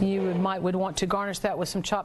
You would- might would want to garnish that with some chopped